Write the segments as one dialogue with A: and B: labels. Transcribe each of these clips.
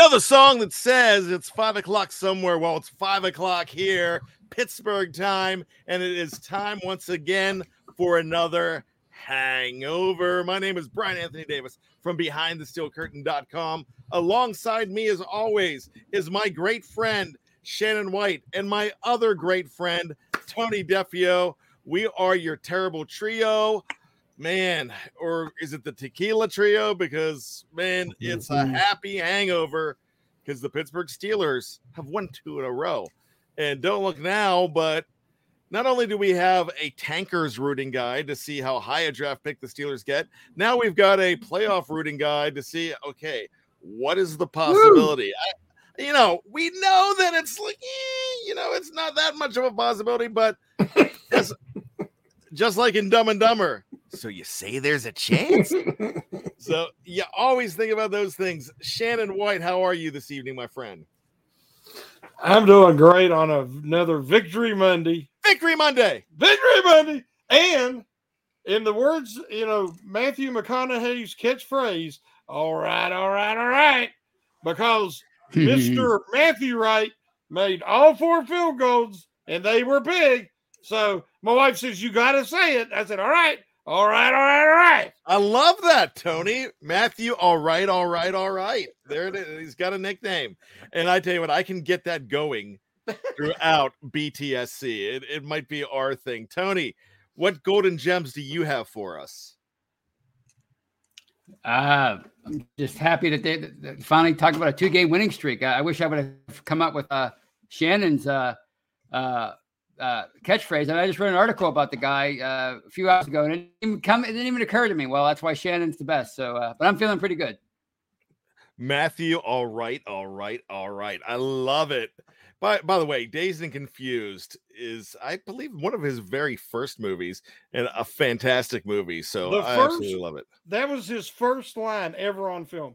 A: Know the song that says it's five o'clock somewhere. Well, it's five o'clock here, Pittsburgh time, and it is time once again for another hangover. My name is Brian Anthony Davis from BehindTheSteelCurtain.com. Alongside me, as always, is my great friend Shannon White and my other great friend Tony Defeo. We are your terrible trio man, or is it the tequila trio? Because man, it's a mm-hmm. happy hangover because the Pittsburgh Steelers have won two in a row. And don't look now, but not only do we have a tankers rooting guide to see how high a draft pick the Steelers get, now we've got a playoff rooting guide to see, okay, what is the possibility? I, you know, we know that it's like, eh, you know, it's not that much of a possibility, but just, just like in Dumb and Dumber, so you say there's a chance? so you always think about those things. Shannon White, how are you this evening, my friend?
B: I'm doing great on a, another Victory Monday.
A: Victory Monday.
B: Victory Monday. And in the words, you know, Matthew McConaughey's catchphrase, all right, all right, all right, because Mr. Matthew Wright made all four field goals and they were big. So my wife says, You got to say it. I said, All right. All right, all right, all right.
A: I love that, Tony. Matthew, all right, all right, all right. There it is. He's got a nickname. And I tell you what, I can get that going throughout BTSC. It, it might be our thing. Tony, what golden gems do you have for us?
C: Uh, I'm just happy that they, finally talked about a two game winning streak. I, I, wish I would have come up with uh, Shannon's uh, uh, uh, catchphrase. And I just read an article about the guy uh, a few hours ago, and it didn't, even come, it didn't even occur to me. Well, that's why Shannon's the best. So, uh, but I'm feeling pretty good.
A: Matthew, all right, all right, all right. I love it. By by the way, Dazed and Confused is, I believe, one of his very first movies and a fantastic movie. So I absolutely love it.
B: That was his first line ever on film.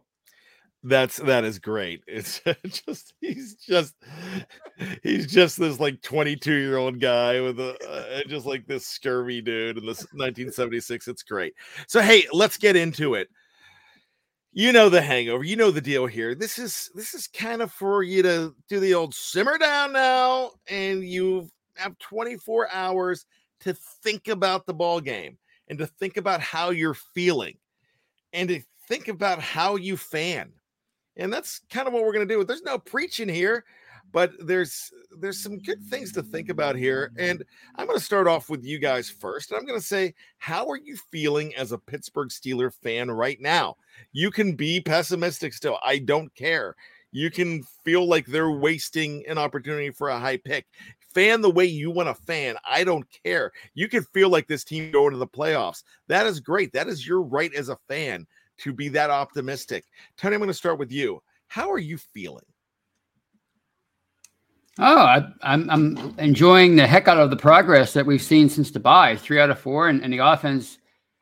A: That's that is great. It's just he's just he's just this like 22 year old guy with a uh, just like this scurvy dude in this 1976. It's great. So hey, let's get into it. You know the hangover. You know the deal here. This is this is kind of for you to do the old simmer down now, and you have 24 hours to think about the ball game and to think about how you're feeling and to think about how you fan and that's kind of what we're going to do. There's no preaching here, but there's there's some good things to think about here. And I'm going to start off with you guys first. And I'm going to say, how are you feeling as a Pittsburgh Steeler fan right now? You can be pessimistic still. I don't care. You can feel like they're wasting an opportunity for a high pick. Fan the way you want to fan. I don't care. You can feel like this team going to the playoffs. That is great. That is your right as a fan to be that optimistic. Tony, I'm going to start with you. How are you feeling?
C: Oh, I, am I'm, I'm enjoying the heck out of the progress that we've seen since the bye. Three out of four, and, and the offense.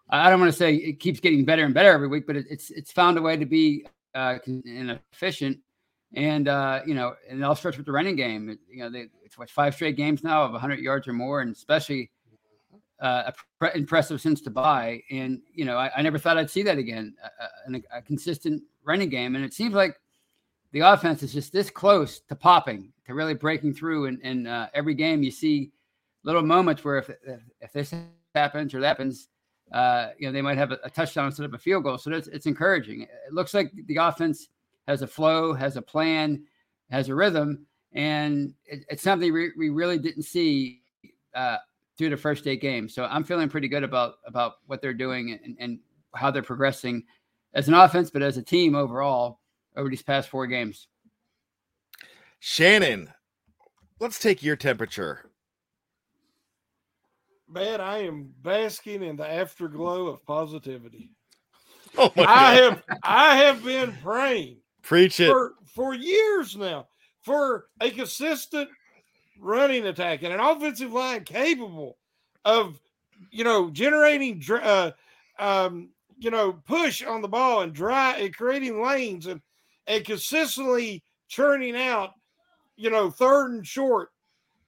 C: I don't want to say it keeps getting better and better every week, but it, it's it's found a way to be uh, efficient. And uh, you know, and it all starts with the running game. You know, they, it's what five straight games now of 100 yards or more, and especially uh, impressive since the bye. And you know, I, I never thought I'd see that again, a, a, a, consistent running game. And it seems like the offense is just this close to popping, to really breaking through. And, and uh, every game you see little moments where if if, this happens or that happens, uh, you know, they might have a, a, touchdown instead of a field goal. So it's, it's encouraging. It looks like the offense has a flow, has a plan, has a rhythm, and it, it's something we, we really didn't see uh, through the first eight games. So I'm feeling pretty good about about what they're doing and, and how they're progressing as an offense, but as a team overall over these past four games.
A: Shannon, let's take your temperature.
B: Man, I am basking in the afterglow of positivity. Oh my I God. have I have been praying.
A: Preach it
B: for, for years now for a consistent running attack and an offensive line capable of, you know, generating, uh, um, you know, push on the ball and dry and creating lanes and and consistently churning out, you know, third and short,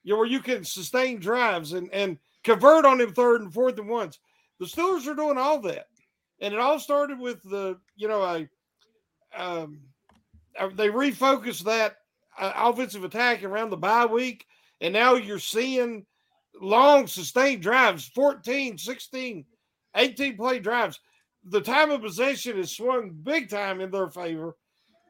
B: you know, where you can sustain drives and and convert on them third and fourth and ones. The Steelers are doing all that, and it all started with the, you know, a um, uh, they refocused that uh, offensive attack around the bye week, and now you're seeing long sustained drives 14, 16, 18 play drives. The time of possession has swung big time in their favor.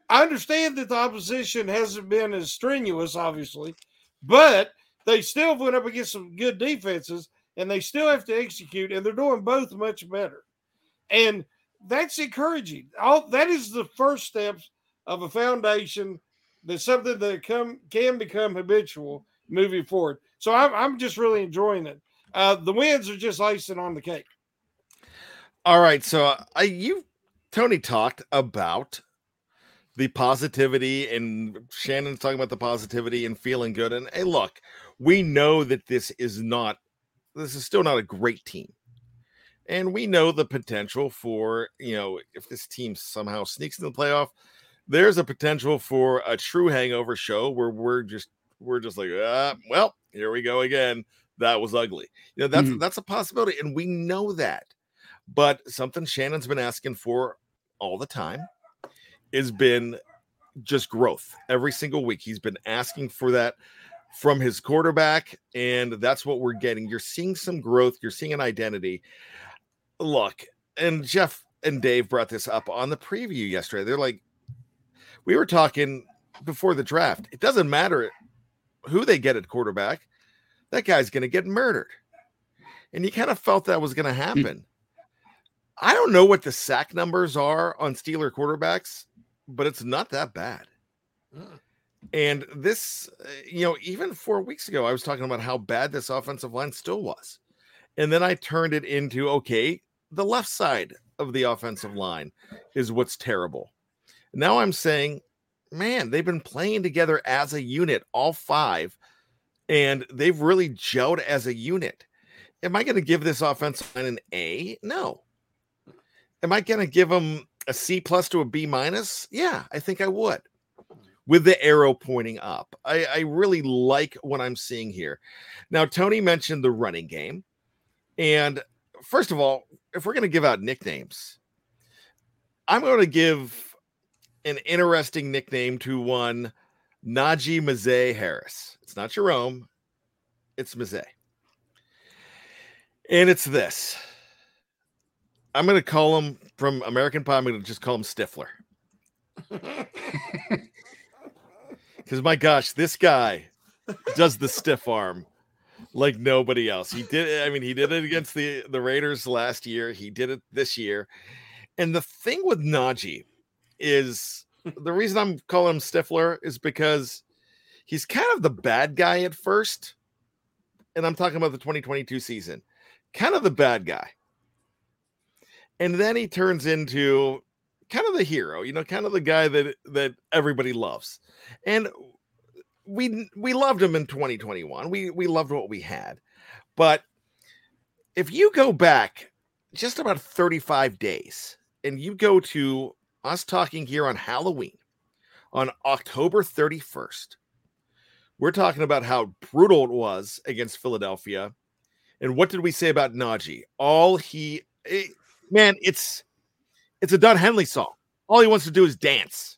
B: I understand that the opposition hasn't been as strenuous, obviously, but they still went up against some good defenses and they still have to execute, and they're doing both much better. And that's encouraging. All that is the first steps of a foundation that's something that come can become habitual moving forward. So I'm I'm just really enjoying it. Uh, the wins are just icing on the cake.
A: All right, so uh, I you Tony talked about the positivity and Shannon's talking about the positivity and feeling good. And hey, look, we know that this is not this is still not a great team. And we know the potential for, you know, if this team somehow sneaks in the playoff, there's a potential for a true hangover show where we're just we're just like, ah, well, here we go again. That was ugly. You know, that's mm-hmm. that's a possibility, and we know that. But something Shannon's been asking for all the time has been just growth. Every single week, he's been asking for that from his quarterback, and that's what we're getting. You're seeing some growth, you're seeing an identity. Look, and Jeff and Dave brought this up on the preview yesterday. They're like, we were talking before the draft. It doesn't matter who they get at quarterback, that guy's going to get murdered. And you kind of felt that was going to hmm. happen. I don't know what the sack numbers are on Steeler quarterbacks, but it's not that bad. And this, uh, you know, even four weeks ago, I was talking about how bad this offensive line still was. And then I turned it into okay, the left side of the offensive line is what's terrible. Now I'm saying, man, they've been playing together as a unit, all five, and they've really gelled as a unit. Am I going to give this offense an A? No. Am I going to give them a C plus to a B minus? Yeah, I think I would with the arrow pointing up. I, I really like what I'm seeing here. Now, Tony mentioned the running game. And first of all, if we're going to give out nicknames, I'm going to give an interesting nickname to one Najee Maze Harris. It's not Jerome, it's Maze. And it's this. I'm going to call him from American Pie. I'm going to just call him Stifler. Because my gosh, this guy does the stiff arm like nobody else. He did it. I mean, he did it against the the Raiders last year. He did it this year. And the thing with Najee is the reason I'm calling him Stifler is because he's kind of the bad guy at first. And I'm talking about the 2022 season. Kind of the bad guy. And then he turns into kind of the hero, you know, kind of the guy that that everybody loves. And we we loved him in 2021. We we loved what we had. But if you go back just about 35 days and you go to us talking here on Halloween on October 31st, we're talking about how brutal it was against Philadelphia. And what did we say about Najee? All he, it, eh, man, it's it's a Don Henley song. All he wants to do is dance.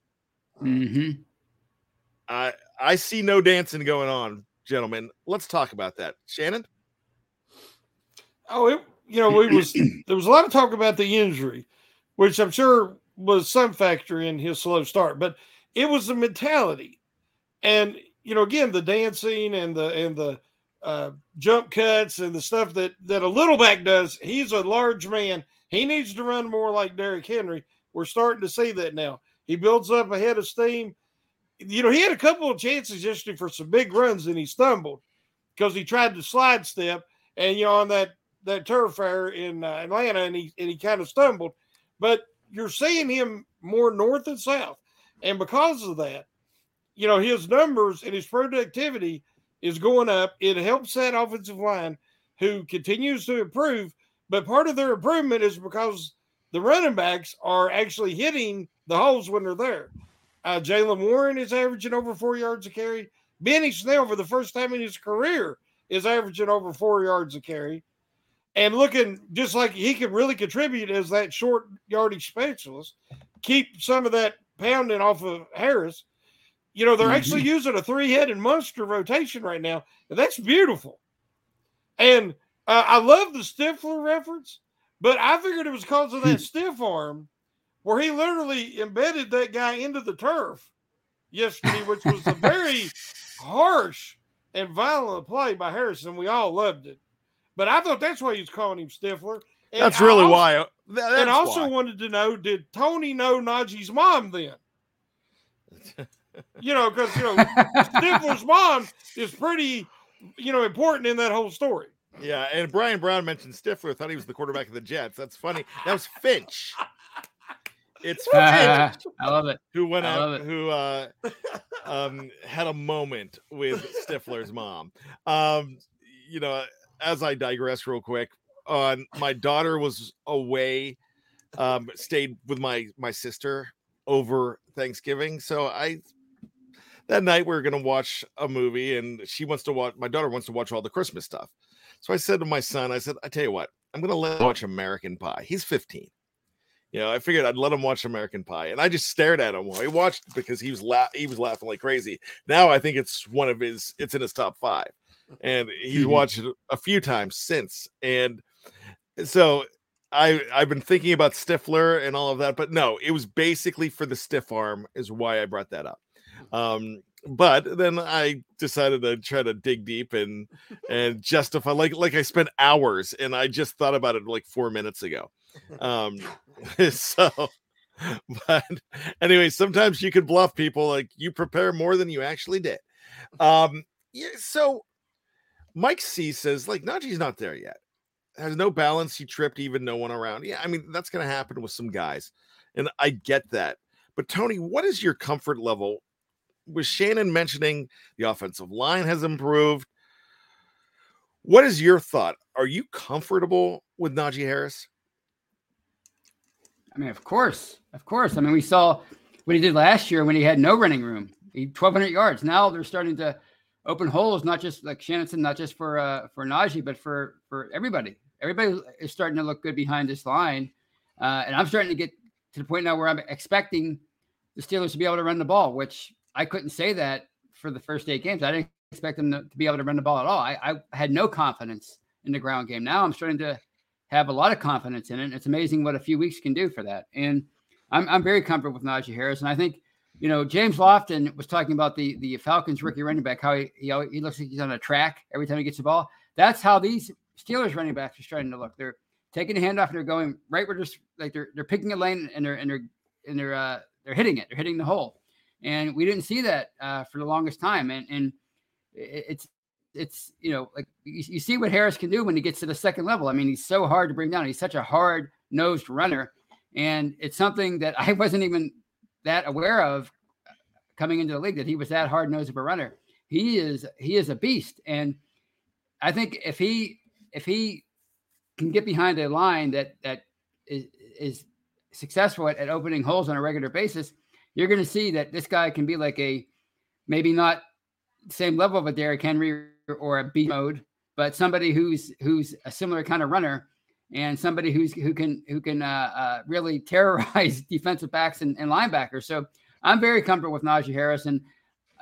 C: Mm-hmm.
A: I I see no dancing going on, gentlemen. Let's talk about that, Shannon.
B: Oh, it, you know, we was there was a lot of talk about the injury, which I'm sure was some factor in his slow start, but it was the mentality, and you know, again, the dancing and the and the uh, jump cuts and the stuff that that a little back does. He's a large man. He needs to run more like Derrick Henry. We're starting to see that now. He builds up a head of steam. You know, he had a couple of chances yesterday for some big runs and he stumbled because he tried to slide step and you know on that that turf fair in uh, Atlanta and he and he kind of stumbled. But you're seeing him more north and south, and because of that, you know his numbers and his productivity is going up. It helps that offensive line who continues to improve but part of their improvement is because the running backs are actually hitting the holes when they're there. Uh, Jaylen Warren is averaging over four yards a carry. Benny Snell, for the first time in his career, is averaging over four yards a carry. And looking just like he can really contribute as that short yardage specialist, keep some of that pounding off of Harris. You know, they're
C: Mhm.
B: actually using a three headed monster rotation right now, and that's beautiful. And uh, I love the Stifler reference, but I figured it was because of that stiff arm where he literally embedded that guy into the turf yesterday, which was a very harsh and violent play by Harrison. We all loved it. But I thought that's why he was calling him Stifler. And
A: That's really
B: also-
A: why. tha- That's
B: and also
A: why.
B: wanted to know did Tony know Najee's mom then? You know, because you know Stifler's mom is pretty, you know, important in that whole story.
A: Yeah, and Brian Brown mentioned Stifler. Thought he was the quarterback of the Jets. That's funny. That was Finch. It's Finch
C: I love it.
A: who went
C: I
A: out,
C: love it.
A: who uh, um, had a moment with Stifler's mom. Um, you know, as I digress real quick, on my daughter was away, um, stayed with my my sister over Thanksgiving, so I that night we were gonna watch a movie, and she wants to watch. My daughter wants to watch all the Christmas stuff, so I said to my son, I said, I tell you what, I'm gonna let him watch American Pie. He's 15. You know, I figured I'd let him watch American Pie, and I just stared at him while he watched because he was la- he was laughing like crazy. Now I think it's one of his it's in his top five, and he's
C: Mhm.
A: watched it a few times since. And so I I've been thinking about Stifler and all of that, but no, it was basically for the stiff arm is why I brought that up. Um, but then I decided to try to dig deep and and justify like like I spent hours and I just thought about it like four minutes ago. Um, so but anyway, sometimes you can bluff people like you prepare more than you actually did. Um, yeah, so Mike C says like Najee's not there yet. Has no balance. He tripped even no one around. Yeah, I mean that's gonna happen with some guys, and I get that. But Tony, what is your comfort level? With Shannon mentioning the offensive line has improved? What is your thought? Are you comfortable with Najee Harris?
C: I mean, of course, of course. I mean, we saw what he did last year when he had no running room. He 1,200 yards. Now they're starting to open holes, not just like Shannon not just for uh, for Najee, but for for everybody. Everybody is starting to look good behind this line, uh, and I'm starting to get to the point now where I'm expecting the Steelers to be able to run the ball, which I couldn't say that for the first eight games. I didn't expect them to, to be able to run the ball at all. I, I had no confidence in the ground game. Now I'm starting to have a lot of confidence in it. It's amazing what a few weeks can do for that. And I'm, I'm very comfortable with Najee Harris. And I think, you know, James Lofton was talking about the the Falcons rookie running back, how he, he, he looks like he's on a track every time he gets the ball. That's how these Steelers running backs are starting to look. They're taking a handoff and they're going right where just like they're they're picking a lane and they're and they're and they're uh they're hitting it. They're hitting the hole. And we didn't see that uh, for the longest time. And and it's it's you know like you, you see what Harris can do when he gets to the second level. I mean, he's so hard to bring down. He's such a hard nosed runner, and it's something that I wasn't even that aware of coming into the league that he was that hard nosed of a runner. He is he is a beast, and I think if he if he can get behind a line that that is is successful at, at opening holes on a regular basis, you're going to see that this guy can be like a maybe not same level of a Derrick Henry or a B mode, but somebody who's who's a similar kind of runner and somebody who's who can who can uh, uh, really terrorize defensive backs and, and linebackers. So I'm very comfortable with Najee Harris, and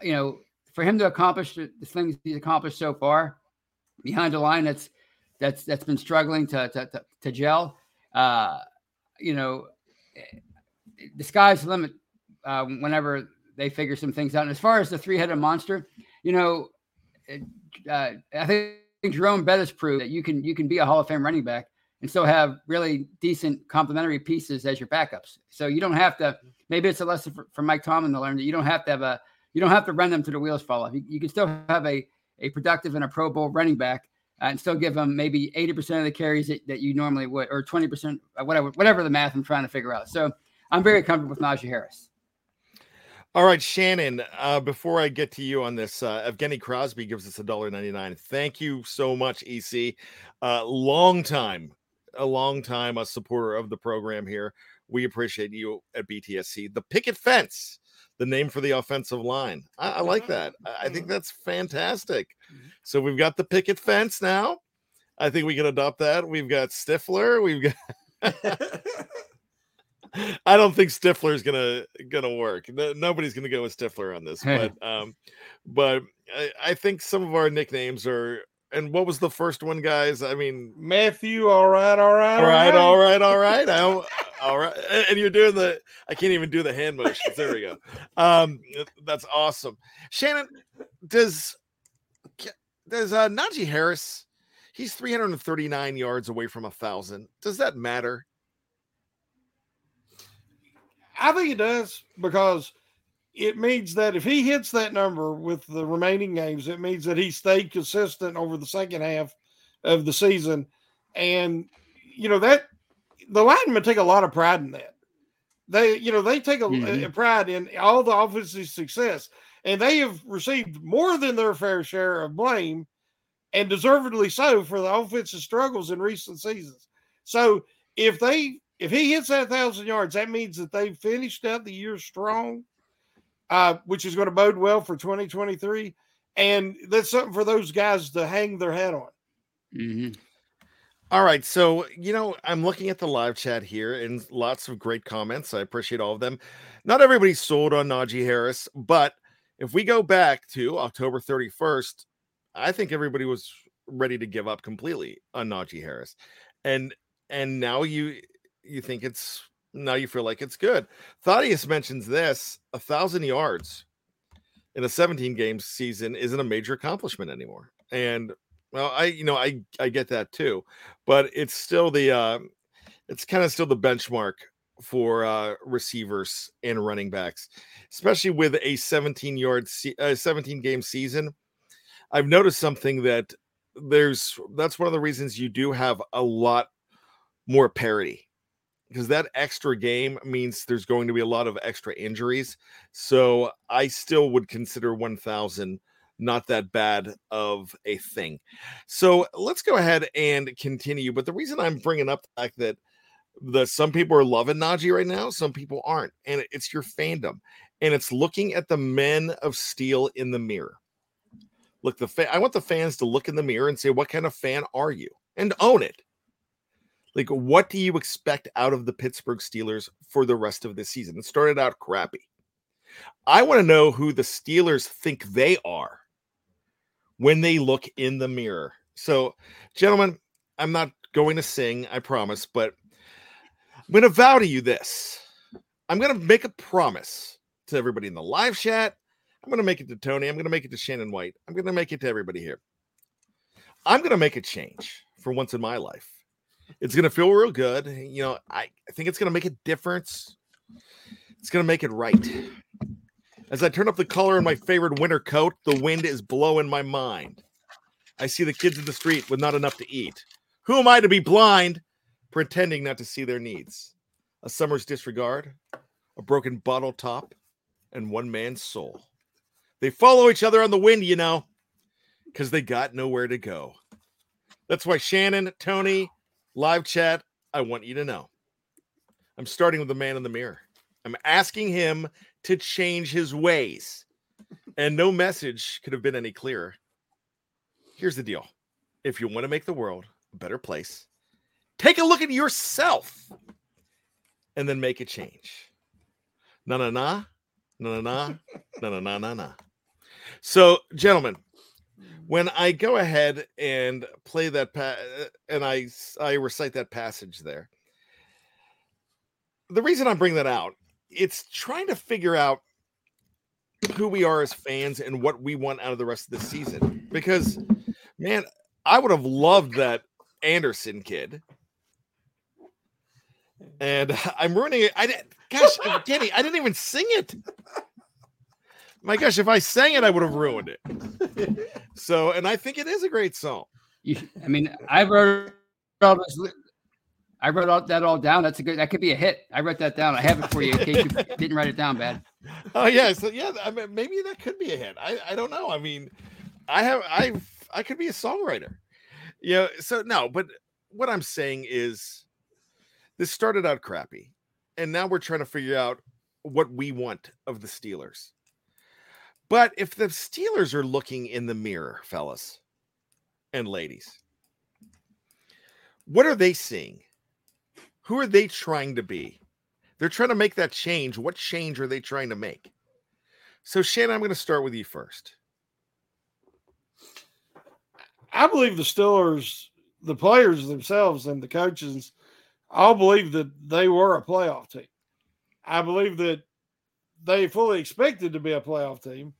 C: you know for him to accomplish the, things he's accomplished so far behind a line that's that's that's been struggling to to, to, to gel. Uh, you know, the sky's the limit uh, whenever they figure some things out. And as far as the three-headed monster, you know, uh, I think Jerome Bettis proved that you can you can be a Hall of Fame running back and still have really decent complementary pieces as your backups. So you don't have to. Maybe it's a lesson for, for Mike Tomlin to learn that you don't have to have a you don't have to run them to the wheels fall off. You, you can still have a a productive and a Pro Bowl running back uh, and still give them maybe 80% of the carries that, that you normally would, or 20%, uh, whatever, whatever the math I'm trying to figure out. So I'm very comfortable with Najee Harris.
A: All right, Shannon. Uh, before I get to you on this, uh, Evgeny Crosby gives us a dollar ninety nine. Thank you so much, EC. Uh, long time, a long time, a supporter of the program here. We appreciate you at BTSC. The picket fence, the name for the offensive line. I, I like that. Mm-hmm, I, I think mm-hmm. that's fantastic. Mm-hmm. So we've got the picket fence now. I think we can adopt that. We've got Stifler. We've got I don't think Stifler's gonna gonna work. No, nobody's gonna go with Stifler on this, but um, but I, I think some of our nicknames are. And what was the first one, guys? I mean,
B: Matthew. All right, all right,
A: all right, all right, all right. I, all right, and you're doing the. I can't even do the hand motions. There we go. Um, that's awesome. Shannon, does does uh, Najee Harris? He's 339 yards away from a thousand. Does that matter?
B: I think it does because it means that if he hits that number with the remaining games, it means that he stayed consistent over the second half of the season. And, you know, that the linemen take a lot of pride in that. They, you know, they take a, mm-hmm. a pride in all the offensive success, and they have received more than their fair share of blame, and deservedly so, for the offensive struggles in recent seasons. So if they if he hits that thousand yards, that means that they've finished out the year strong, uh, which is going to bode well for 2023. And that's something for those guys to hang their hat on.
A: Mm-hmm. All right. So, you know, I'm looking at the live chat here and lots of great comments. I appreciate all of them. Not everybody's sold on Najee Harris, but if we go back to October 31st, I think everybody was ready to give up completely on Najee Harris. And and now you you think it's now you feel like it's good. Thaddeus mentions this a thousand yards in a 17 game season isn't a major accomplishment anymore. And well, I you know I I get that too, but it's still the uh, it's kind of still the benchmark for uh, receivers and running backs, especially with a 17 yard se- uh, 17 game season. I've noticed something that there's that's one of the reasons you do have a lot more parity because that extra game means there's going to be a lot of extra injuries. So I still would consider 1000 not that bad of a thing. So let's go ahead and continue. But the reason I'm bringing up the fact that the some people are loving Najee right now, some people aren't, and it's your fandom, and it's looking at the men of steel in the mirror. Look, the fa- I want the fans to look in the mirror and say, "What kind of fan are you?" and own it. Like, what do you expect out of the Pittsburgh Steelers for the rest of the season? It started out crappy. I want to know who the Steelers think they are when they look in the mirror. So, gentlemen, I'm not going to sing, I promise, but I'm going to vow to you this. I'm going to make a promise to everybody in the live chat. I'm going to make it to Tony. I'm going to make it to Shannon White. I'm going to make it to everybody here. I'm going to make a change for once in my life. It's gonna feel real good. You know, I, I think it's gonna make a difference. It's gonna make it right. As I turn up the color in my favorite winter coat, the wind is blowing my mind. I see the kids in the street with not enough to eat. Who am I to be blind, pretending not to see their needs? A summer's disregard, a broken bottle top, and one man's soul. They follow each other on the wind, you know, because they got nowhere to go. That's why Shannon, Tony, live chat, I want you to know. I'm starting with the man in the mirror. I'm asking him to change his ways. And no message could have been any clearer. Here's the deal if you want to make the world a better place, take a look at yourself and then make a change. Na na na, na na na, na na na na na. So, gentlemen, when I go ahead and play that pa- uh, and I I recite that passage there, the reason I bring that out, it's trying to figure out who we are as fans and what we want out of the rest of the season. Because, man, I would have loved that Anderson kid. And I'm ruining it. I didn't, gosh, Danny, I didn't even sing it. My gosh, if I sang it, I would have ruined it. so, and I think it is a great song.
C: You, I mean, I wrote all this. I wrote all, that all down. That's a good. That could be a hit. I wrote that down. I have it for you in case you didn't write it down, bad.
A: Oh yeah, so yeah, I mean, maybe that could be a hit. I I don't know. I mean, I have I I could be a songwriter. Yeah. You know, so no, but what I'm saying is, this started out crappy, and now we're trying to figure out what we want of the Steelers. But if the Steelers are looking in the mirror, fellas and ladies, what are they seeing? Who are they trying to be? They're trying to make that change. What change are they trying to make? So, Shannon, I'm going to start with you first.
B: I believe the Steelers, the players themselves and the coaches all believe that they were a playoff team. I believe that they fully expected to be a playoff team.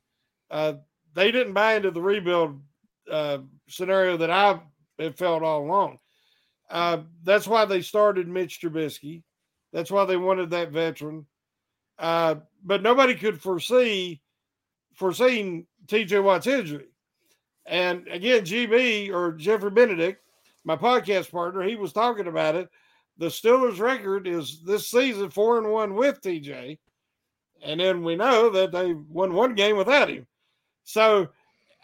B: Uh, they didn't buy into the rebuild uh, scenario that I have felt all along. Uh, that's why they started Mitch Trubisky. That's why they wanted that veteran. Uh, but nobody could foresee foreseeing TJ Watt's injury. And again, GB or Jeffrey Benedict, my podcast partner, he was talking about it. The Steelers' record is this season four and one with TJ, and then we know that they won one game without him. So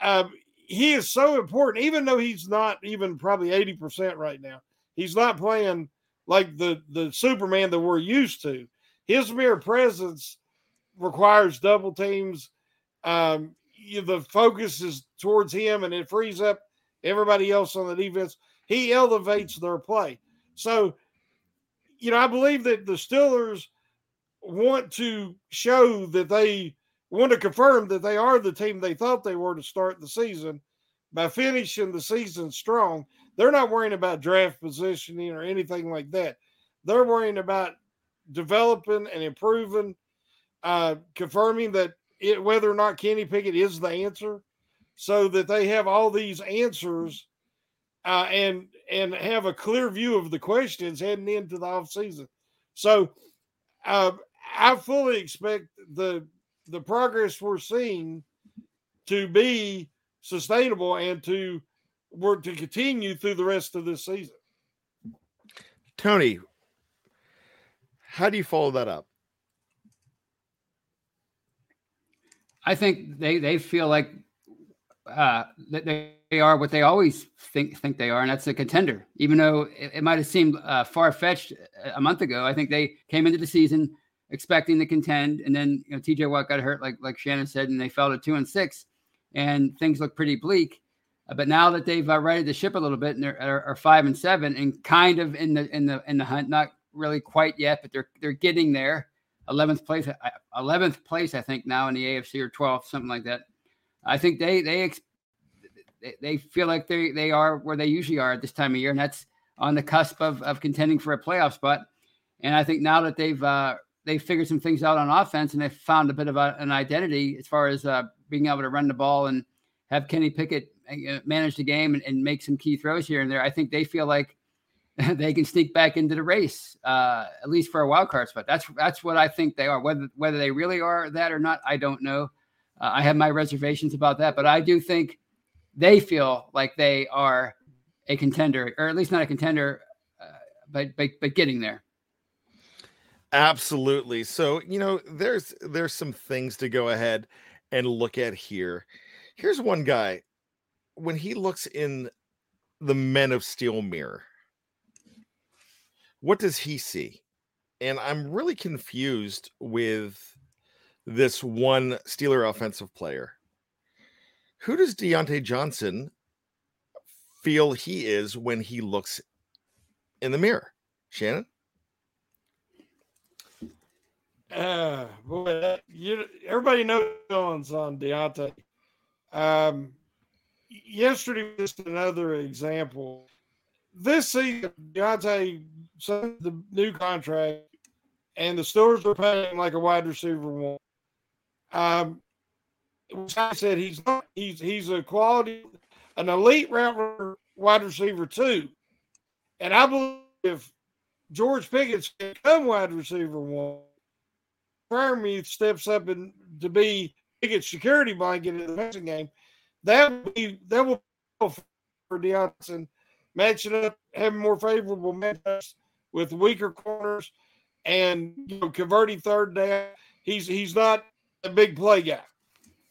B: um, he is so important, even though he's not even probably eighty percent right now. He's not playing like the the Superman that we're used to. His mere presence requires double teams. Um, you, the focus is towards him, and it frees up everybody else on the defense. He elevates their play. So, you know, I believe that the Steelers want to show that they want to confirm that they are the team they thought they were to start the season by finishing the season strong. They're not worrying about draft positioning or anything like that. They're worrying about developing and improving, uh, confirming that it, whether or not Kenny Pickett is the answer, so that they have all these answers uh, and and have a clear view of the questions heading into the off season. So uh, I fully expect the the progress we're seeing to be sustainable and to work to continue through the rest of this season.
A: Tony, how do you follow that up?
C: I think they they feel like uh, that they are what they always think think they are, and that's a contender. Even though it, it might have seemed uh, far fetched a month ago, I think they came into the season expecting to contend, and then you know T.J. Watt got hurt, like like Shannon said, and they fell to two and six, and things look pretty bleak. Uh, but now that they've uh, righted the ship a little bit and they're are, are five and seven, and kind of in the in the in the hunt, not really quite yet, but they're they're getting there. 11th place, 11th place, I think now in the AFC or 12th, something like that. I think they they they feel like they they are where they usually are at this time of year, and that's on the cusp of of contending for a playoff spot. And I think now that they've uh, they figured some things out on offense and they've found a bit of a, an identity as far as uh, being able to run the ball and have Kenny Pickett uh, manage the game and, and, make some key throws here and there. I think they feel like they can sneak back into the race, uh, at least for a wild card spot. That's that's what I think they are. Whether whether they really are that or not, I don't know. Uh, I have my reservations about that, but I do think they feel like they are a contender, or at least not a contender, uh, but but but getting there.
A: Absolutely. So you know, there's there's some things to go ahead and look at here. Here's one guy when he looks in the Men of Steel mirror what does he see? And I'm really confused with this one Steeler offensive player. Who does Diontae Johnson feel he is when he looks in the mirror? Shannon?
B: Uh, boy, you, everybody knows feelings on Diontae. Um, yesterday was another example this season, Diontae signed the new contract, and the Steelers are paying like a wide receiver one. Um, I said he's not. He's he's a quality, an elite route wide receiver too, and I believe if George Pickett's become wide receiver one, Freiermuth steps up and to be Pickett's security blanket in the passing game, that will be that will for Diontae matching up, having more favorable matchups with weaker corners, and you know, converting third down. He's he's not a big play guy.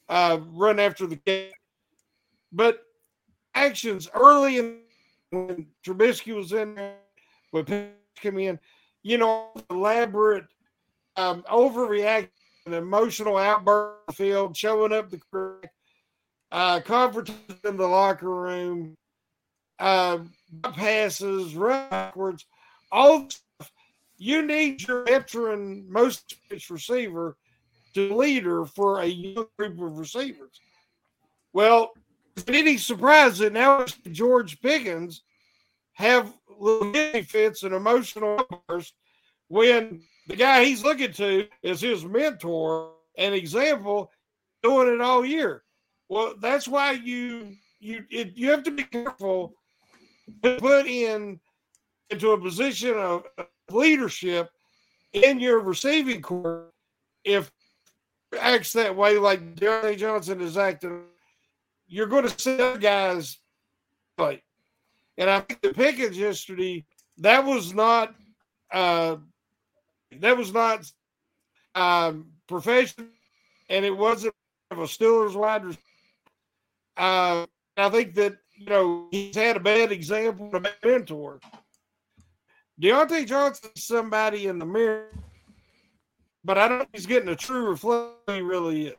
B: Uh, run after the game, but actions early in when Trubisky was in there, when Pitt came in, you know, elaborate, um, overreaction, emotional outburst field, showing up the uh, conferences in the locker room, uh, passes, run backwards, all you need your veteran, most receiver to leader for a young group of receivers. Well, it any surprise that now George Pickens have little fits and emotional outbursts when the guy he's looking to is his mentor and example doing it all year. Well, that's why you you it, you have to be careful to put in into a position of leadership in your receiving corps if acts that way like Diontae Johnson is acting, you're going to see other guys play. And I think the Pickens yesterday, that was not uh, that was not um, professional, and it wasn't a Steelers wide receiver. Uh, I think that you know he's had a bad example, a bad mentor. Diontae Johnson is somebody in the mirror, but I don't think he's getting a true reflection. He really is.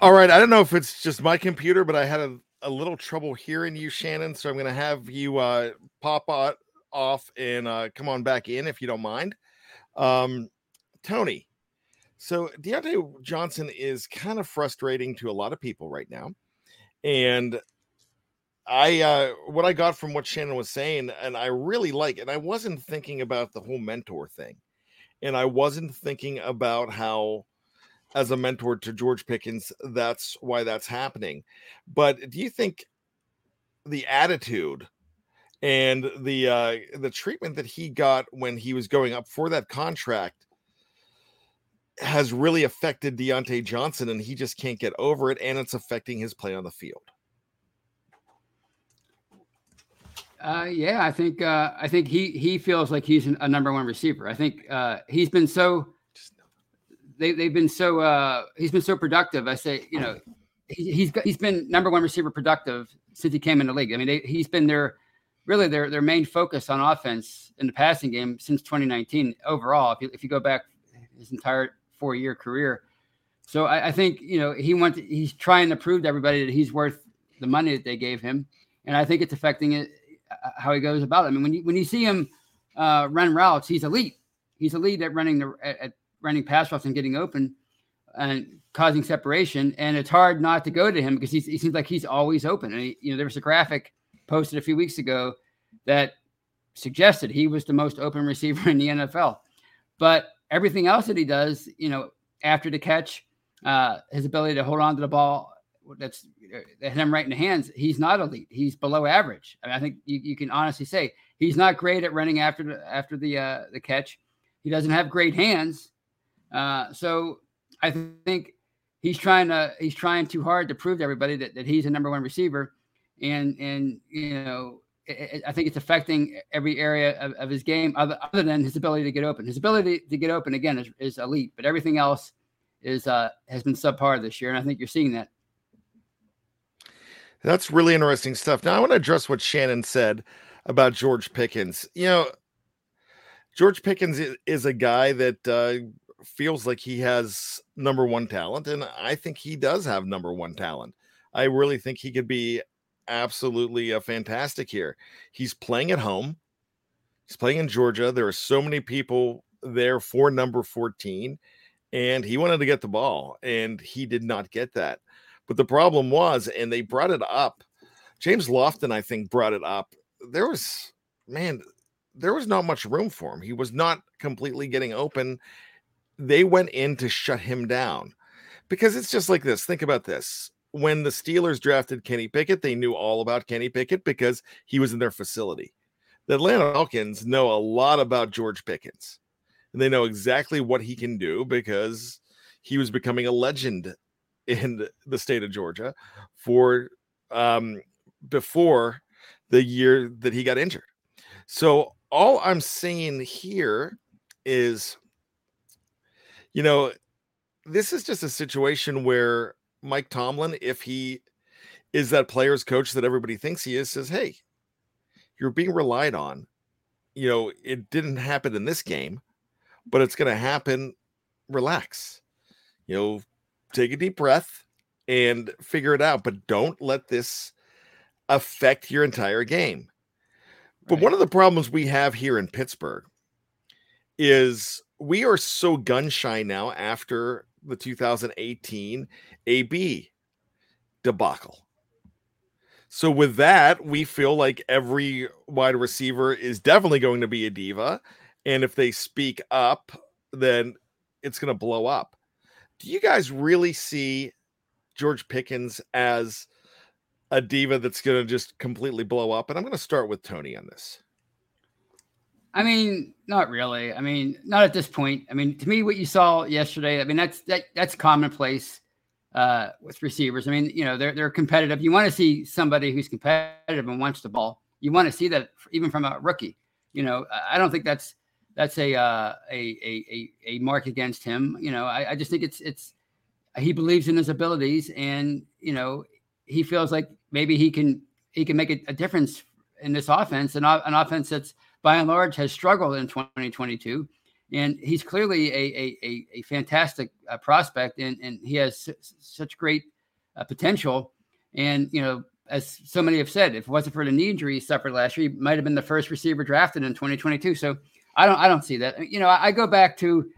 A: All right, I don't know if it's just my computer, but I had a, a little trouble hearing you, Shannon. So I'm going to have you uh, pop out, off and uh, come on back in if you don't mind. Um, Tony, so Diontae Johnson is kind of frustrating to a lot of people right now. And I uh what I got from what Shannon was saying, and I really like it. I wasn't thinking about the whole mentor thing. And I wasn't thinking about how as a mentor to George Pickens, that's why that's happening. But do you think the attitude and the uh the treatment that he got when he was going up for that contract has really affected Diontae Johnson and he just can't get over it and it's affecting his play on the field?
C: Uh, yeah, I think uh, I think he he feels like he's a number one receiver. I think uh, he's been so they they've been so uh, he's been so productive. I say you know he, he's he's been number one receiver productive since he came in the league. I mean they, he's been their really their their main focus on offense in the passing game since 2019 overall. If you if you go back his entire four year career, so I, I think you know he went he's trying to prove to everybody that he's worth the money that they gave him, and I think it's affecting it uh, how he goes about it. I mean, when you when you see him uh, run routes, he's elite. He's elite at running the at, at running pass routes and getting open and causing separation. And it's hard not to go to him because he seems like he's always open. And he, you know, there was a graphic posted a few weeks ago that suggested he was the most open receiver in the NFL. But everything else that he does, you know, after the catch, uh, his ability to hold on to the ball that's that him right in the hands, he's not elite. He's below average. I, mean, I think you, you, can honestly say he's not great at running after the after the uh, the catch. He doesn't have great hands. Uh, so I think he's trying to he's trying too hard to prove to everybody that, that he's a number one receiver, and and you know it, I think it's affecting every area of, of, his game other, other than his ability to get open. His ability to get open again is, is elite, but everything else is uh, has been subpar this year, and I think you're seeing that.
A: That's really interesting stuff. Now I want to address what Shannon said about George Pickens. You know, George Pickens is a guy that uh, feels like he has number one talent, and I think he does have number one talent. I really think he could be absolutely uh, fantastic here. He's playing at home. He's playing in Georgia. There are so many people there for number 14, and he wanted to get the ball, and he did not get that. But the problem was, and they brought it up. James Lofton, I think, brought it up. There was, man, there was not much room for him. He was not completely getting open. They went in to shut him down because it's just like this. Think about this. When the Steelers drafted Kenny Pickett, they knew all about Kenny Pickett because he was in their facility. The Atlanta Falcons know a lot about George Pickens, and they know exactly what he can do because he was becoming a legend in the state of Georgia for um, before the year that he got injured. So all I'm saying here is, you know, this is just a situation where Mike Tomlin, if he is that player's coach that everybody thinks he is, says, Hey, you're being relied on. You know, it didn't happen in this game, but it's going to happen. Relax. You know, take a deep breath and figure it out, but don't let this affect your entire game. But
C: Right.
A: one of the problems we have here in Pittsburgh is we are so gun shy now after the 2018 AB debacle. So with that, we feel like every wide receiver is definitely going to be a diva, and if they speak up, then it's going to blow up. Do you guys really see George Pickens as a diva that's going to just completely blow up? And I'm going to start with Tony on this.
C: I mean, not really. I mean, not at this point. I mean, to me, what you saw yesterday, I mean, that's that that's commonplace uh, with receivers. I mean, you know, they're they're competitive. You want to see somebody who's competitive and wants the ball. You want to see that even from a rookie. You know, I- don't think that's that's a uh, a, a a mark against him. You know, I, I just think it's it's he believes in his abilities, and you know, he feels like maybe he can he can make a, a difference in this offense, and an offense that's by and large has struggled in 2022 and he's clearly a a, a, fantastic uh, prospect and, and he has s- such great uh, potential. And you know as so many have said if it wasn't for the knee injury he suffered last year he might have been the first receiver drafted in 2022 so i don't i don't see that. You know i, I go back to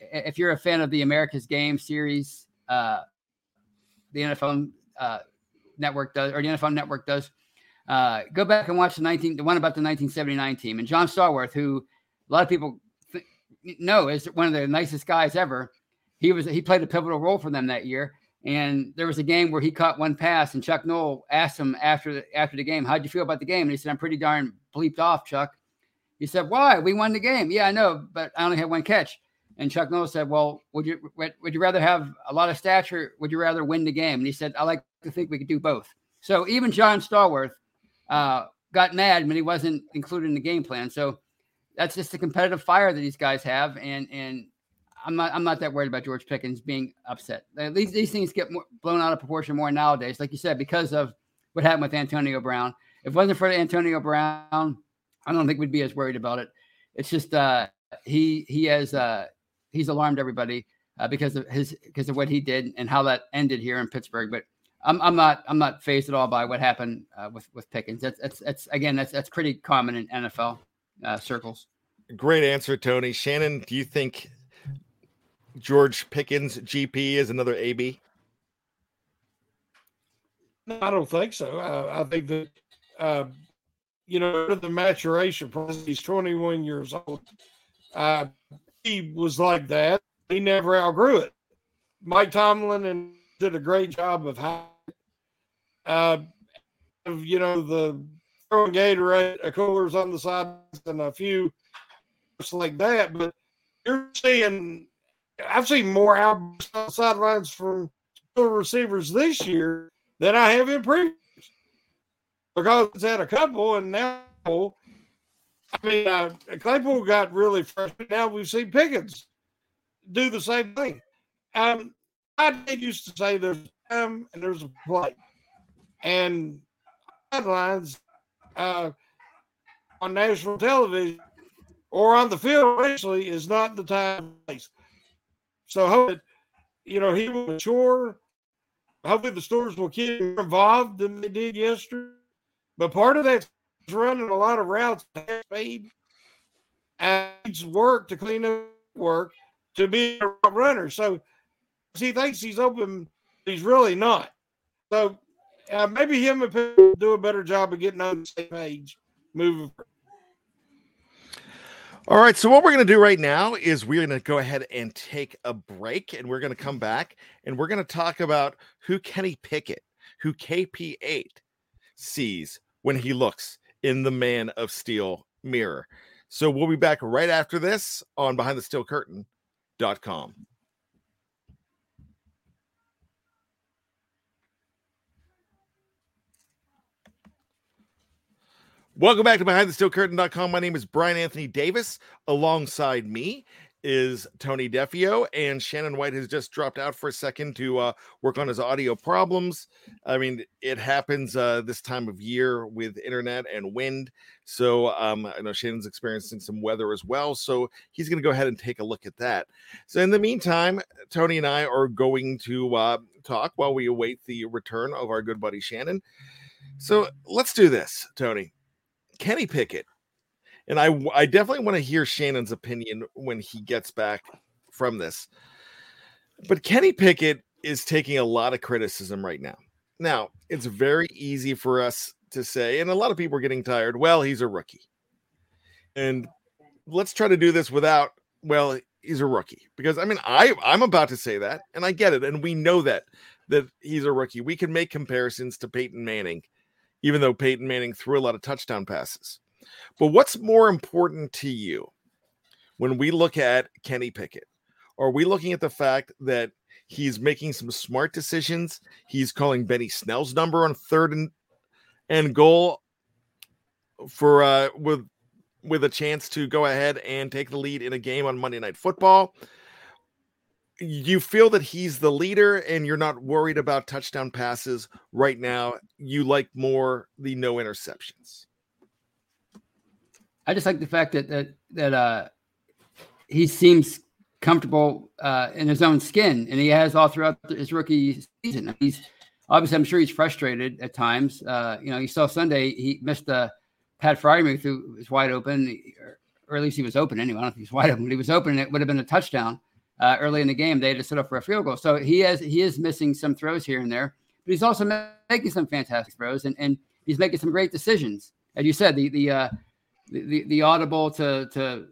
C: if you're a fan of the america's game series uh the nfl uh network does or the nfl network does uh, go back and watch the 19, the one about the 1979 team. And John Stallworth, who a lot of people th- know is one of the nicest guys ever. He was he played a pivotal role for them that year. And there was a game where he caught one pass, and Chuck Noll asked him after the, after the game, "How'd you feel about the game?" And he said, "I'm pretty darn bleeped off, Chuck." He said, "Why? We won the game." Yeah, I know, but I only had one catch. And Chuck Noll said, "Well, would you would, would you rather have a lot of stature? Would you rather win the game?" And he said, "I like to think we could do both." So even John Stallworth uh, got mad when he wasn't included in the game plan. So that's just the competitive fire that these guys have, and and I'm not I'm not that worried about George Pickens being upset. These these things get more, blown out of proportion more nowadays, like you said, because of what happened with Antonio Brown. If it wasn't for Antonio Brown, I don't think we'd be as worried about it. It's just uh, he he has uh, he's alarmed everybody uh, because of his because of what he did and how that ended here in Pittsburgh. But I'm, I'm not I'm not phased at all by what happened uh, with with Pickens. That's that's that's again that's that's pretty common in NFL uh, circles.
A: Great answer, Tony. Shannon, do you think George Pickens GP is another AB?
B: No, I don't think so. I, I think that, uh, you know, the maturation process, he's 21 years old. Uh, he was like that. He never outgrew it. Mike Tomlin and did a great job of how, uh, you know, the throwing Gatorade, uh, coolers on the sides and a few like that. But you're seeing, I've seen more out sidelines from receivers this year than I have in previous because it's had a couple, and now I mean uh, Claypool got really frustrated. Now we've seen Pickens do the same thing. Um, I did used to say there's a time and there's a play, and headlines uh, on national television or on the field actually is not the time place. So hope that you know he will mature hopefully the stores will keep more involved than they did yesterday. But part of that's running a lot of routes at speed and work to clean up work to be a runner. So he thinks he's open, he's really not. So uh, maybe him and will do a better job of getting on the same page moving.
A: All right. So, what we're going to do right now is we're going to go ahead and take a break and we're going to come back and we're going to talk about who Kenny Pickett, who KP8 sees when he looks in the Man of Steel mirror. So, we'll be back right after this on BehindTheSteelCurtain.com. Welcome back to BehindTheSteelCurtain.com. My name is Brian Anthony Davis. Alongside me is Tony Defeo, and Shannon White has just dropped out for a second to uh, work on his audio problems. I mean, it happens uh, this time of year with internet and wind. So um, I know Shannon's experiencing some weather as well. So he's going to go ahead and take a look at that. So in the meantime, Tony and I are going to uh, talk while we await the return of our good buddy Shannon. So let's do this, Tony. Kenny Pickett and I I definitely want to hear Shannon's opinion when he gets back from this. But Kenny Pickett is taking a lot of criticism right now. Now, it's very easy for us to say, and a lot of people are getting tired. Well, he's a rookie. And let's try to do this without, well, he's a rookie. Because I mean, I I'm about to say that, and I get it, and we know that that he's a rookie. We can make comparisons to Peyton Manning, even though Peyton Manning threw a lot of touchdown passes. But what's more important to you when we look at Kenny Pickett? Are we looking at the fact that he's making some smart decisions? He's calling Benny Snell's number on third and, and goal for uh with with a chance to go ahead and take the lead in a game on Monday Night Football. You feel that he's the leader and you're not worried about touchdown passes right now. You like more the no interceptions.
C: I just like the fact that that that uh he seems comfortable uh in his own skin and he has all throughout his rookie season. He's obviously I'm sure he's frustrated at times. Uh you know, you saw Sunday he missed a Pat Freiermuth who was wide open or at least he was open anyway. I don't think he's wide open, but he was open and it would have been a touchdown. Uh, early in the game, they had to set up for a field goal. So he has he is missing some throws here and there, but he's also making some fantastic throws and, and he's making some great decisions. As you said, the the uh, the, the audible to to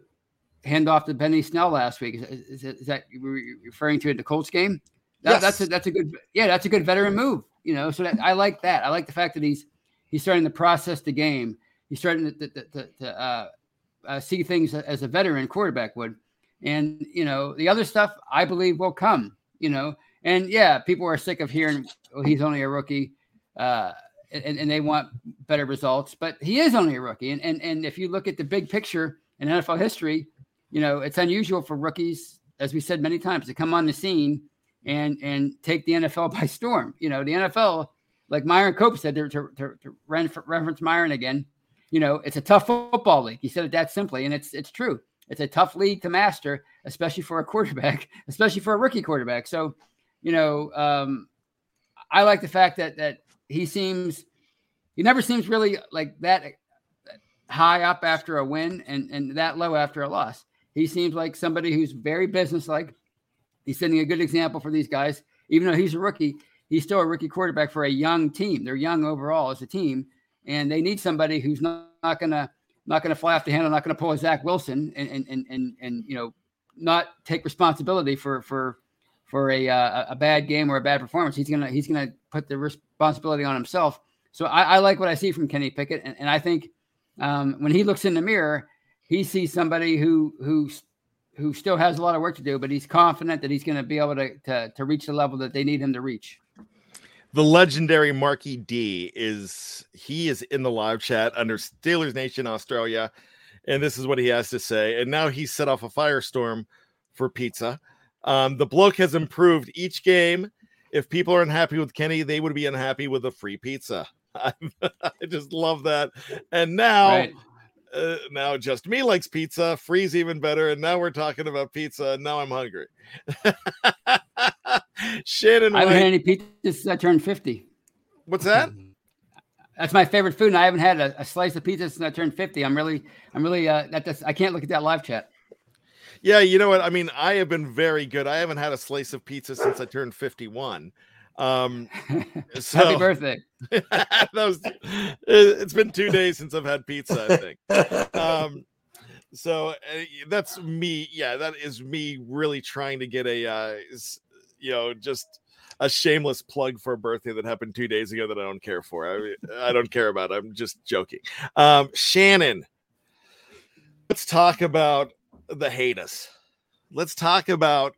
C: hand off to Benny Snell last week. Is, is, is that you were referring to in the Colts game? That, yes. That's a that's a good yeah that's a good veteran move. You know, so that, I like that. I like the fact that he's he's starting to process the game. He's starting to, to, to, to uh, uh, see things as a veteran quarterback would. And you know, the other stuff I believe will come. You know, and yeah, people are sick of hearing oh, he's only a rookie. Uh, and, and, they want better results. But he is only a rookie. And, and, and if you look at the big picture in NFL history, you know, it's unusual for rookies, as we said many times, to come on the scene and and take the NFL by storm. You know, the NFL, like Myron Cope said, to, to, to reference Myron again, you know, it's a tough football league. He said it that simply, and it's it's true. It's a tough league to master, especially for a quarterback, especially for a rookie quarterback. So, you know, um, I like the fact that that he seems he never seems really like that high up after a win and and that low after a loss. He seems like somebody who's very businesslike. He's setting a good example for these guys. Even though he's a rookie, he's still a rookie quarterback for a young team. They're young overall as a team, and they need somebody who's not, not gonna not gonna fly off the handle, not gonna pull a Zach Wilson, and and and and, and you know not take responsibility for for for a uh, a bad game or a bad performance. He's gonna he's gonna put the responsibility on himself. So I, I like what I see from Kenny Pickett, and, and I think um, when he looks in the mirror, he sees somebody who who who still has a lot of work to do, but he's confident that he's going to be able to, to to reach the level that they need him to reach.
A: The legendary Marky D is he is in the live chat under Steelers Nation Australia, and this is what he has to say. And now he's set off a firestorm for pizza. Um, the bloke has improved each game. If people are unhappy with Kenny, they would be unhappy with a free pizza. I, just love that. And now, right. uh, now just me likes pizza. Free's even better. And now we're talking about pizza. And now I'm hungry. Shannon,
C: I haven't White, had any pizza since I turned fifty.
A: What's that?
C: That's my favorite food, and I haven't had a, a slice of pizza since I turned fifty. I'm really, I'm really, uh, that, that's, I can't look at that live chat.
A: Yeah, you know what? I mean, I have been very good. I haven't had a slice of pizza since I turned 51. Um,
C: so, Happy birthday.
A: that was, it's been two days since I've had pizza, I think. Um, so uh, that's me. Yeah, that is me really trying to get a, uh, you know, just a shameless plug for a birthday that happened two days ago that I don't care for. I, I don't care about. I'm just joking. Um, Shannon, let's talk about the hate us. Let's talk about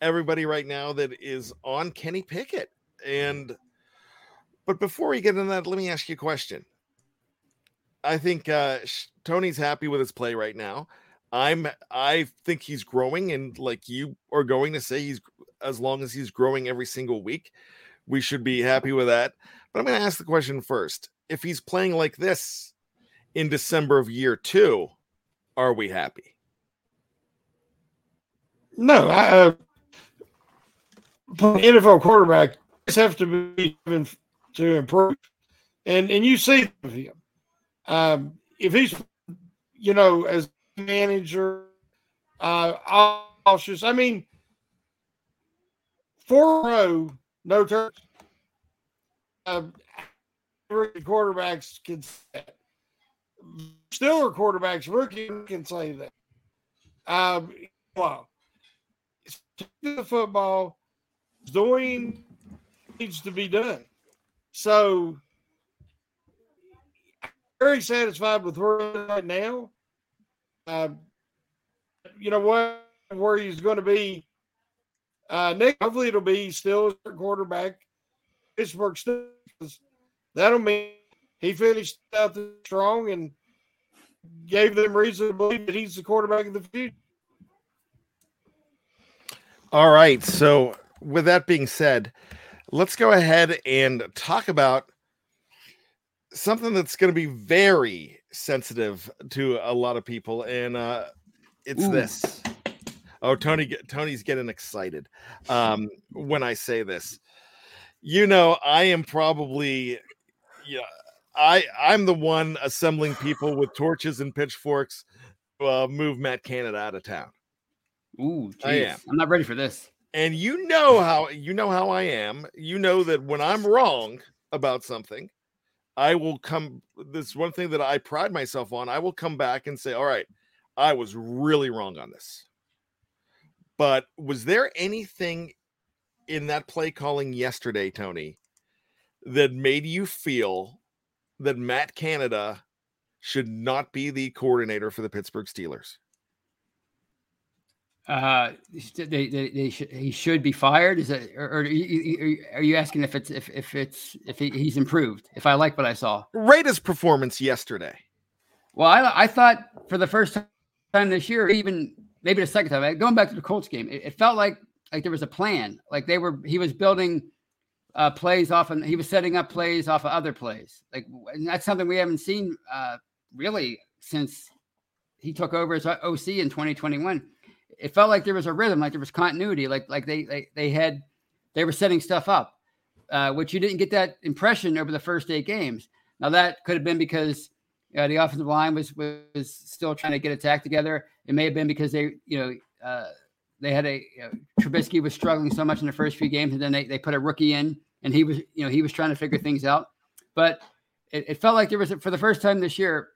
A: everybody right now that is on Kenny Pickett. And but before we get into that, let me ask you a question. I think uh Tony's happy with his play right now. I'm I think he's growing and like you are going to say he's as long as he's growing every single week, we should be happy with that. But I'm going to ask the question first. If he's playing like this in December of year 2, are we happy?
B: No, I, uh, NFL quarterback just have to be to improve, and and you see him. Um, if he's you know, as manager, uh, cautious. I mean, four row, no turns. Uh, quarterbacks can say that. Steeler quarterbacks, rookie can say that. Um, well, the football doing needs to be done. So, very satisfied with where right now. Uh, you know what? Where he's going to be uh, Nick, hopefully it'll be still a quarterback. Pittsburgh still. That'll mean he finished out strong and gave them reason to believe that he's the quarterback of the future.
A: All right. So, with that being said, let's go ahead and talk about something that's going to be very sensitive to a lot of people, and uh, it's Ooh. this. Oh, Tony, Tony's getting excited um, when I say this. You know, I am probably, yeah, I I'm the one assembling people with torches and pitchforks to uh, move Matt Canada out of town.
C: Ooh, geez. I am. I'm not ready for this.
A: And you know how you know how I am. You know that when I'm wrong about something, I will come. This one thing that I pride myself on. I will come back and say, "All right, I was really wrong on this." But was there anything in that play calling yesterday, Tony, that made you feel that Matt Canada should not be the coordinator for the Pittsburgh Steelers?
C: Uh, they, they, they should, he should be fired. Is it, or, or are, you, asking if it's if if it's if he, he's improved? If I like what I saw,
A: rate his performance yesterday.
C: Well, I I thought for the first time this year, even maybe the second time. Going back to the Colts game, it, it felt like like there was a plan. Like they were he was building uh, plays off and he was setting up plays off of other plays. Like that's something we haven't seen uh, really since he took over as OC in 2021. It felt like there was a rhythm, like there was continuity, like like they they, they had they were setting stuff up, uh, which you didn't get that impression over the first eight games. Now that could have been because uh, the offensive line was was still trying to get attack together. It may have been because they, you know, uh, they had a you know, Trubisky was struggling so much in the first few games, and then they, they put a rookie in, and he was, you know, he was trying to figure things out. But it, it felt like there was for the first time this year,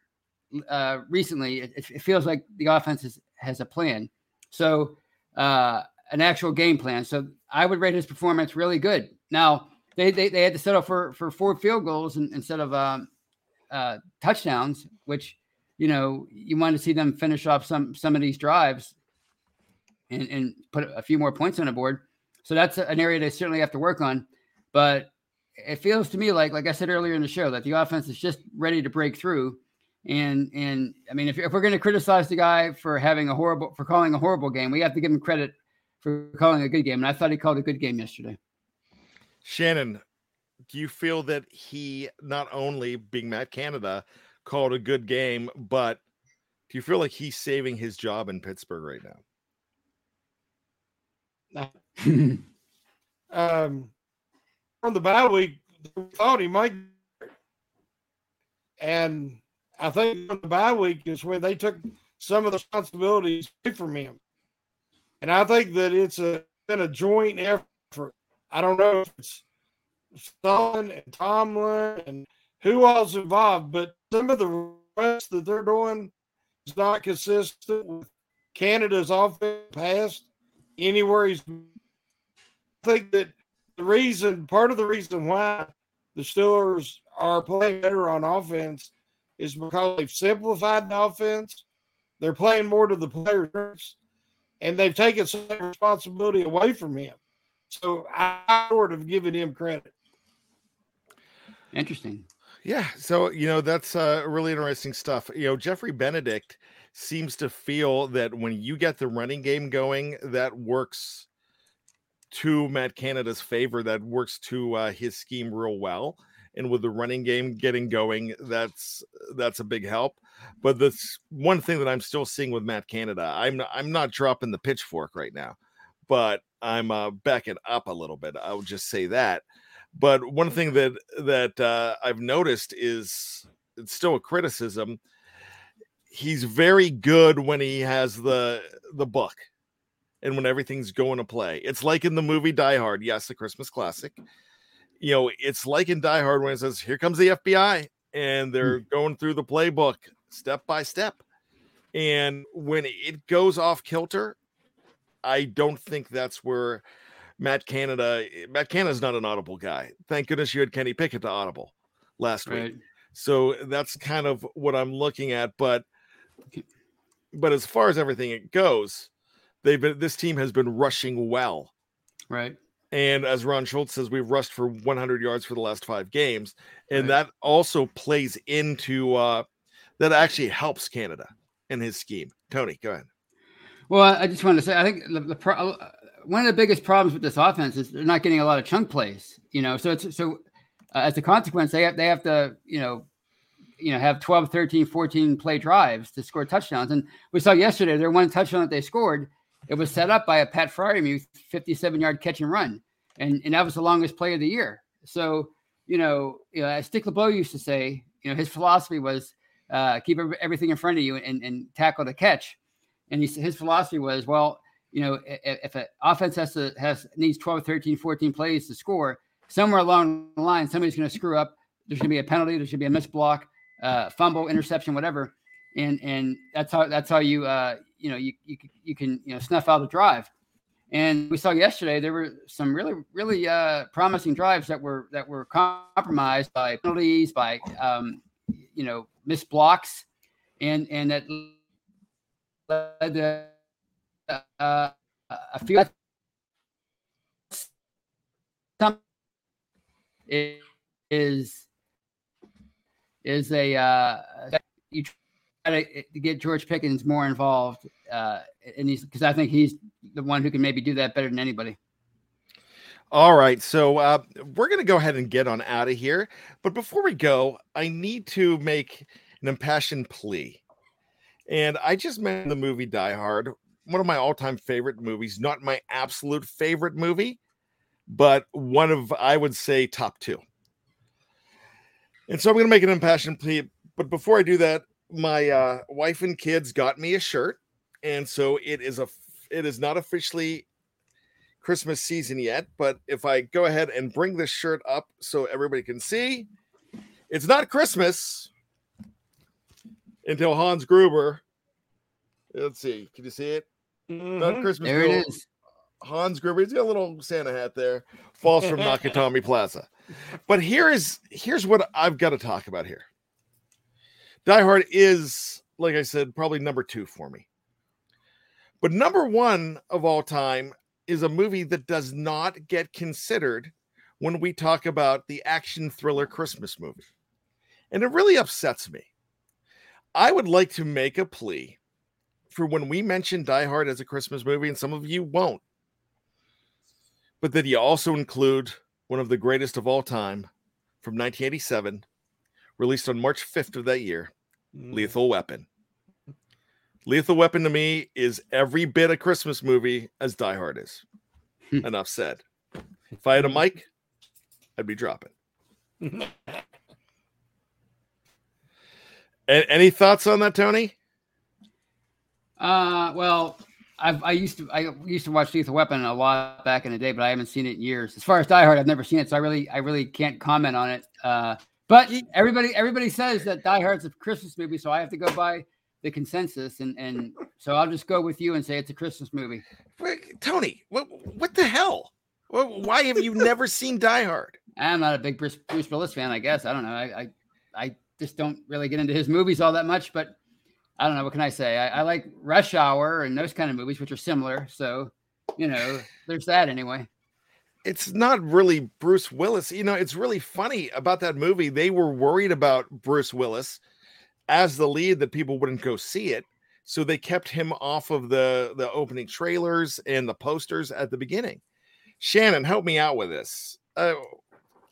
C: uh, recently, it, it feels like the offense is, has a plan. So uh, an actual game plan. So I would rate his performance really good. Now they they, they had to settle for for four field goals instead of um, uh, touchdowns, which you know you want to see them finish off some some of these drives and, and put a few more points on the board. So that's an area they certainly have to work on. But it feels to me like, like I said earlier in the show, that the offense is just ready to break through. And and I mean, if, if we're going to criticize the guy for having a horrible for calling a horrible game, we have to give him credit for calling a good game. And I thought he called a good game yesterday.
A: Shannon, do you feel that he not only being Matt Canada called a good game, but do you feel like he's saving his job in Pittsburgh right
B: now? um, on the bye week, thought he might, and I think on the bye week is when they took some of the responsibilities away from him, and I think that it's a been a joint effort. I don't know if it's Stalin and Tomlin and who else involved, but some of the rest that they're doing is not consistent with Canada's offense past anywhere he's. I think that the reason, part of the reason why the Steelers are playing better on offense is because they've simplified the offense. They're playing more to the players, and they've taken some responsibility away from him. So I sort of given him credit.
C: Interesting.
A: Yeah, so you know that's uh, really interesting stuff. You know, Jeffrey Benedict seems to feel that when you get the running game going, that works to Matt Canada's favor. That works to uh, his scheme real well. And with the running game getting going, that's that's a big help. But that's one thing that I'm still seeing with Matt Canada. I'm I'm not dropping the pitchfork right now, but I'm uh, backing up a little bit. I would just say that but one thing that that uh, I've noticed is it's still a criticism he's very good when he has the the book and when everything's going to play. It's like in the movie Die Hard. Yes, the Christmas classic. You know, it's like in Die Hard when it says, "Here comes the FBI," and they're going through the playbook step by step. And when it goes off kilter, I don't think that's where Matt Canada. Matt Canada's not an audible guy. Thank goodness you had Kenny Pickett to audible last
C: Right.
A: week. So that's kind of what I'm looking at. But but as far as everything it goes, they've been this team has been rushing well.
C: Right.
A: And as Ron Schultz says, we've rushed for 100 yards for the last five games, and
C: Right.
A: that also plays into uh, that actually helps Canada in his scheme. Tony, go ahead.
C: Well, I just wanted to say, I think the, the pro- one of the biggest problems with this offense is they're not getting a lot of chunk plays. You know, so it's so uh, as a consequence, they have they have to you know, you know, have 12, 13, 14 play drives to score touchdowns. And we saw yesterday their one touchdown that they scored, it was set up by a Pat Freiermuth 57 yard catch and run, and and that was the longest play of the year. So you know, you know, as Dick LeBeau used to say, you know, his philosophy was uh, keep everything in front of you and, and tackle the catch. And he, his philosophy was, well, you know, if an offense has to has needs 12, 13, 14 plays to score, somewhere along the line, somebody's going to screw up. There's going to be a penalty. There's going to be a missed block, uh, fumble, interception, whatever. And and that's how that's how you uh, you know you, you you can you know snuff out a drive. And we saw yesterday there were some really really uh, promising drives that were that were compromised by penalties, by um, you know missed blocks, and and that led to uh, a few some is is a uh, you try to to get George Pickens more involved, uh, and he's because I think he's the one who can maybe do that better than anybody.
A: All right, so uh, we're going to go ahead and get on out of here. But before we go, I need to make an impassioned plea. And I just mentioned the movie Die Hard, one of my all-time favorite movies. Not my absolute favorite movie, but one of I would say top two. And so I'm going to make an impassioned plea. But before I do that, my uh, wife and kids got me a shirt, and so it is a it is not officially Christmas season yet, but if I go ahead and bring this shirt up so everybody can see, it's not Christmas until Hans Gruber. Let's see, can you see it? Not
B: Mhm.
A: Christmas.
C: There it
A: till
C: is.
A: Hans Gruber. He's got a little Santa hat there. Falls from Nakatomi Plaza. But here is here's what I've got to talk about here. Die Hard is, like I said, probably number two for me. But number one of all time is a movie that does not get considered when we talk about the action thriller Christmas movie. And it really upsets me. I would like to make a plea for when we mention Die Hard as a Christmas movie, and some of you won't, but that you also include one of the greatest of all time from 1987, released on March 5th of that year, Lethal Weapon. Lethal Weapon to me is every bit a Christmas movie as Die Hard is.
C: Hmm.
A: Enough said. If I had a mic, I'd be dropping. Any thoughts on that, Tony?
C: Uh, well, I've, I used to I used to watch Lethal Weapon a lot back in the day, but I haven't seen it in years. As far as Die Hard, I've never seen it, so I really I really can't comment on it. Uh, but everybody everybody says that Die Hard's a Christmas movie, so I have to go by the consensus, and and so I'll just go with you and say it's a Christmas movie.
A: Tony, what what the hell? Wh- Why have you never seen Die Hard?
C: I'm not a big Bruce, Bruce Willis fan, I guess. I don't know. I, I I just don't really get into his movies all that much, but I don't know. What can I say? I, I like Rush Hour and those kind of movies, which are similar. So, you know, there's that anyway.
A: It's not really Bruce Willis. You know, it's really funny about that movie. They were worried about Bruce Willis as the lead that people wouldn't go see it, so they kept him off of the the opening trailers and the posters at the beginning. Shannon, help me out with this. Uh,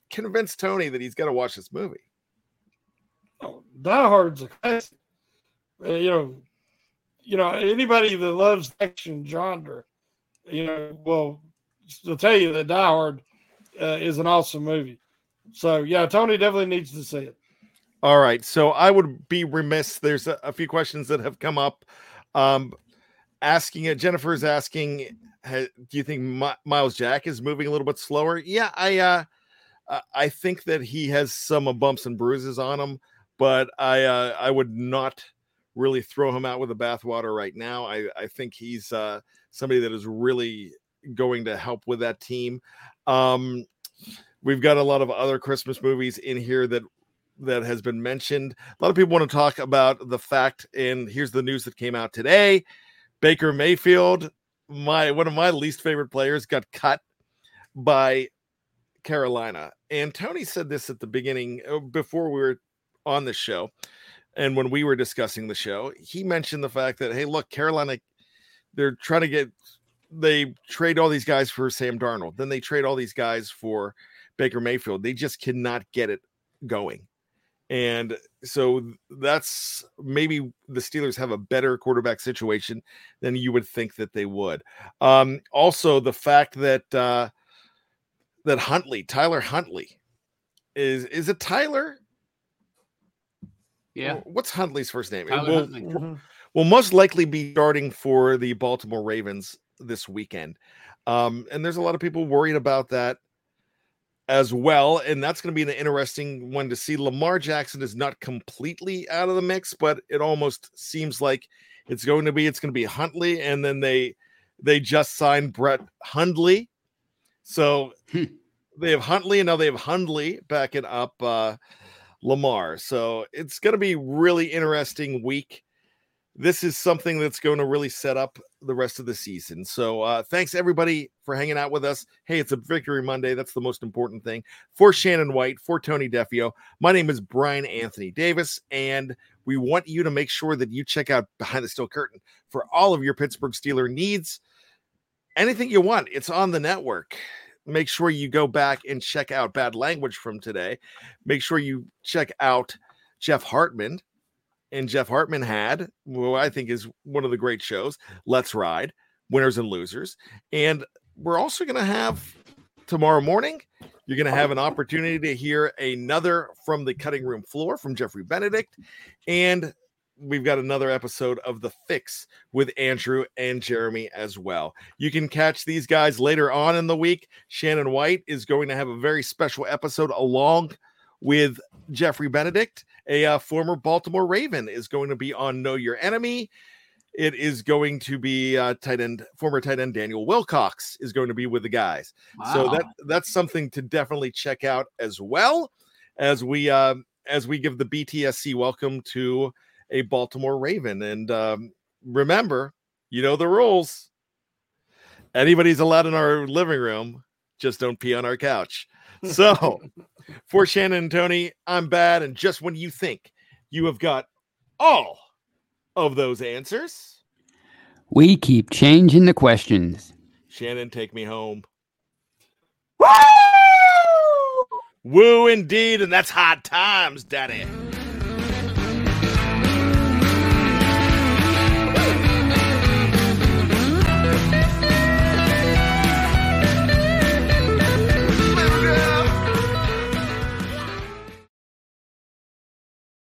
A: convince Tony that he's got to watch this movie.
B: Oh, Die Hard's a classic. Uh, you know, you know anybody that loves action genre, you know, will will tell you that Die Hard uh, is an awesome movie. So yeah, Tony definitely needs to see it.
A: All right. So I would be remiss. There's a, a few questions that have come up. Um, asking it, Jennifer is asking, do you think My, Myles Jack is moving a little bit slower? Yeah, I uh, I think that he has some bumps and bruises on him, but I uh, I would not really throw him out with the bathwater right now. I I think he's uh, somebody that is really going to help with that team. Um, we've got a lot of other Christmas movies in here that that has been mentioned. A lot of people want to talk about the fact, and here's the news that came out today: Baker Mayfield, my one of my least favorite players, got cut by Carolina. And Tony said this at the beginning uh, before we were on the show, and when we were discussing the show, he mentioned the fact that hey, look, Carolina, they're trying to get they trade all these guys for Sam Darnold, then they trade all these guys for Baker Mayfield. They just cannot get it going. And so that's maybe the Steelers have a better quarterback situation than you would think that they would. Um, also, the fact that uh, that Huntley, Tyler Huntley, is is it Tyler?
C: Yeah.
A: What's Huntley's first name?
C: Tyler
A: will,
C: Huntley.
B: Mm-hmm.
A: will most likely be starting for the Baltimore Ravens this weekend. Um, and there's a lot of people worried about that as well. And that's going to be an interesting one to see. Lamar Jackson is not completely out of the mix, but it almost seems like it's going to be. It's going to be Huntley, and then they they just signed Brett Hundley, so
C: Hmm.
A: they have Huntley, and now they have Hundley backing up uh, Lamar. So it's going to be really interesting week. This is something that's going to really set up the rest of the season. So uh, thanks everybody for hanging out with us. Hey, it's a Victory Monday. That's the most important thing. For Shannon White, for Tony Defeo, my name is Brian Anthony Davis, and we want you to make sure that you check out Behind the Steel Curtain for all of your Pittsburgh Steeler needs. Anything you want, it's on the network. Make sure you go back and check out Bad Language from today. Make sure you check out Jeff Hartman and Jeff Hartman had, who I think is one of the great shows, Let's Ride, Winners and Losers. And we're also going to have tomorrow morning, you're going to have an opportunity to hear another from the cutting room floor from Jeffrey Benedict. And we've got another episode of The Fix with Andrew and Jeremy as well. You can catch these guys later on in the week. Shannon White is going to have a very special episode along with Jeffrey Benedict, a uh, former Baltimore Raven, is going to be on Know Your Enemy. It is going to be uh, tight end, former tight end Daniel Wilcox is going to be with the guys. So that that's something to definitely check out as well as we uh, as we give the BTSC welcome to a Baltimore Raven. And um, remember, you know the rules. Anybody's allowed in our living room, just don't pee on our couch. So, for Shannon and Tony, I'm bad. And just when you think you have got all of those answers,
C: we keep changing the questions.
A: Shannon, take me home.
B: Woo!
A: Woo, indeed. And that's hot times, Daddy.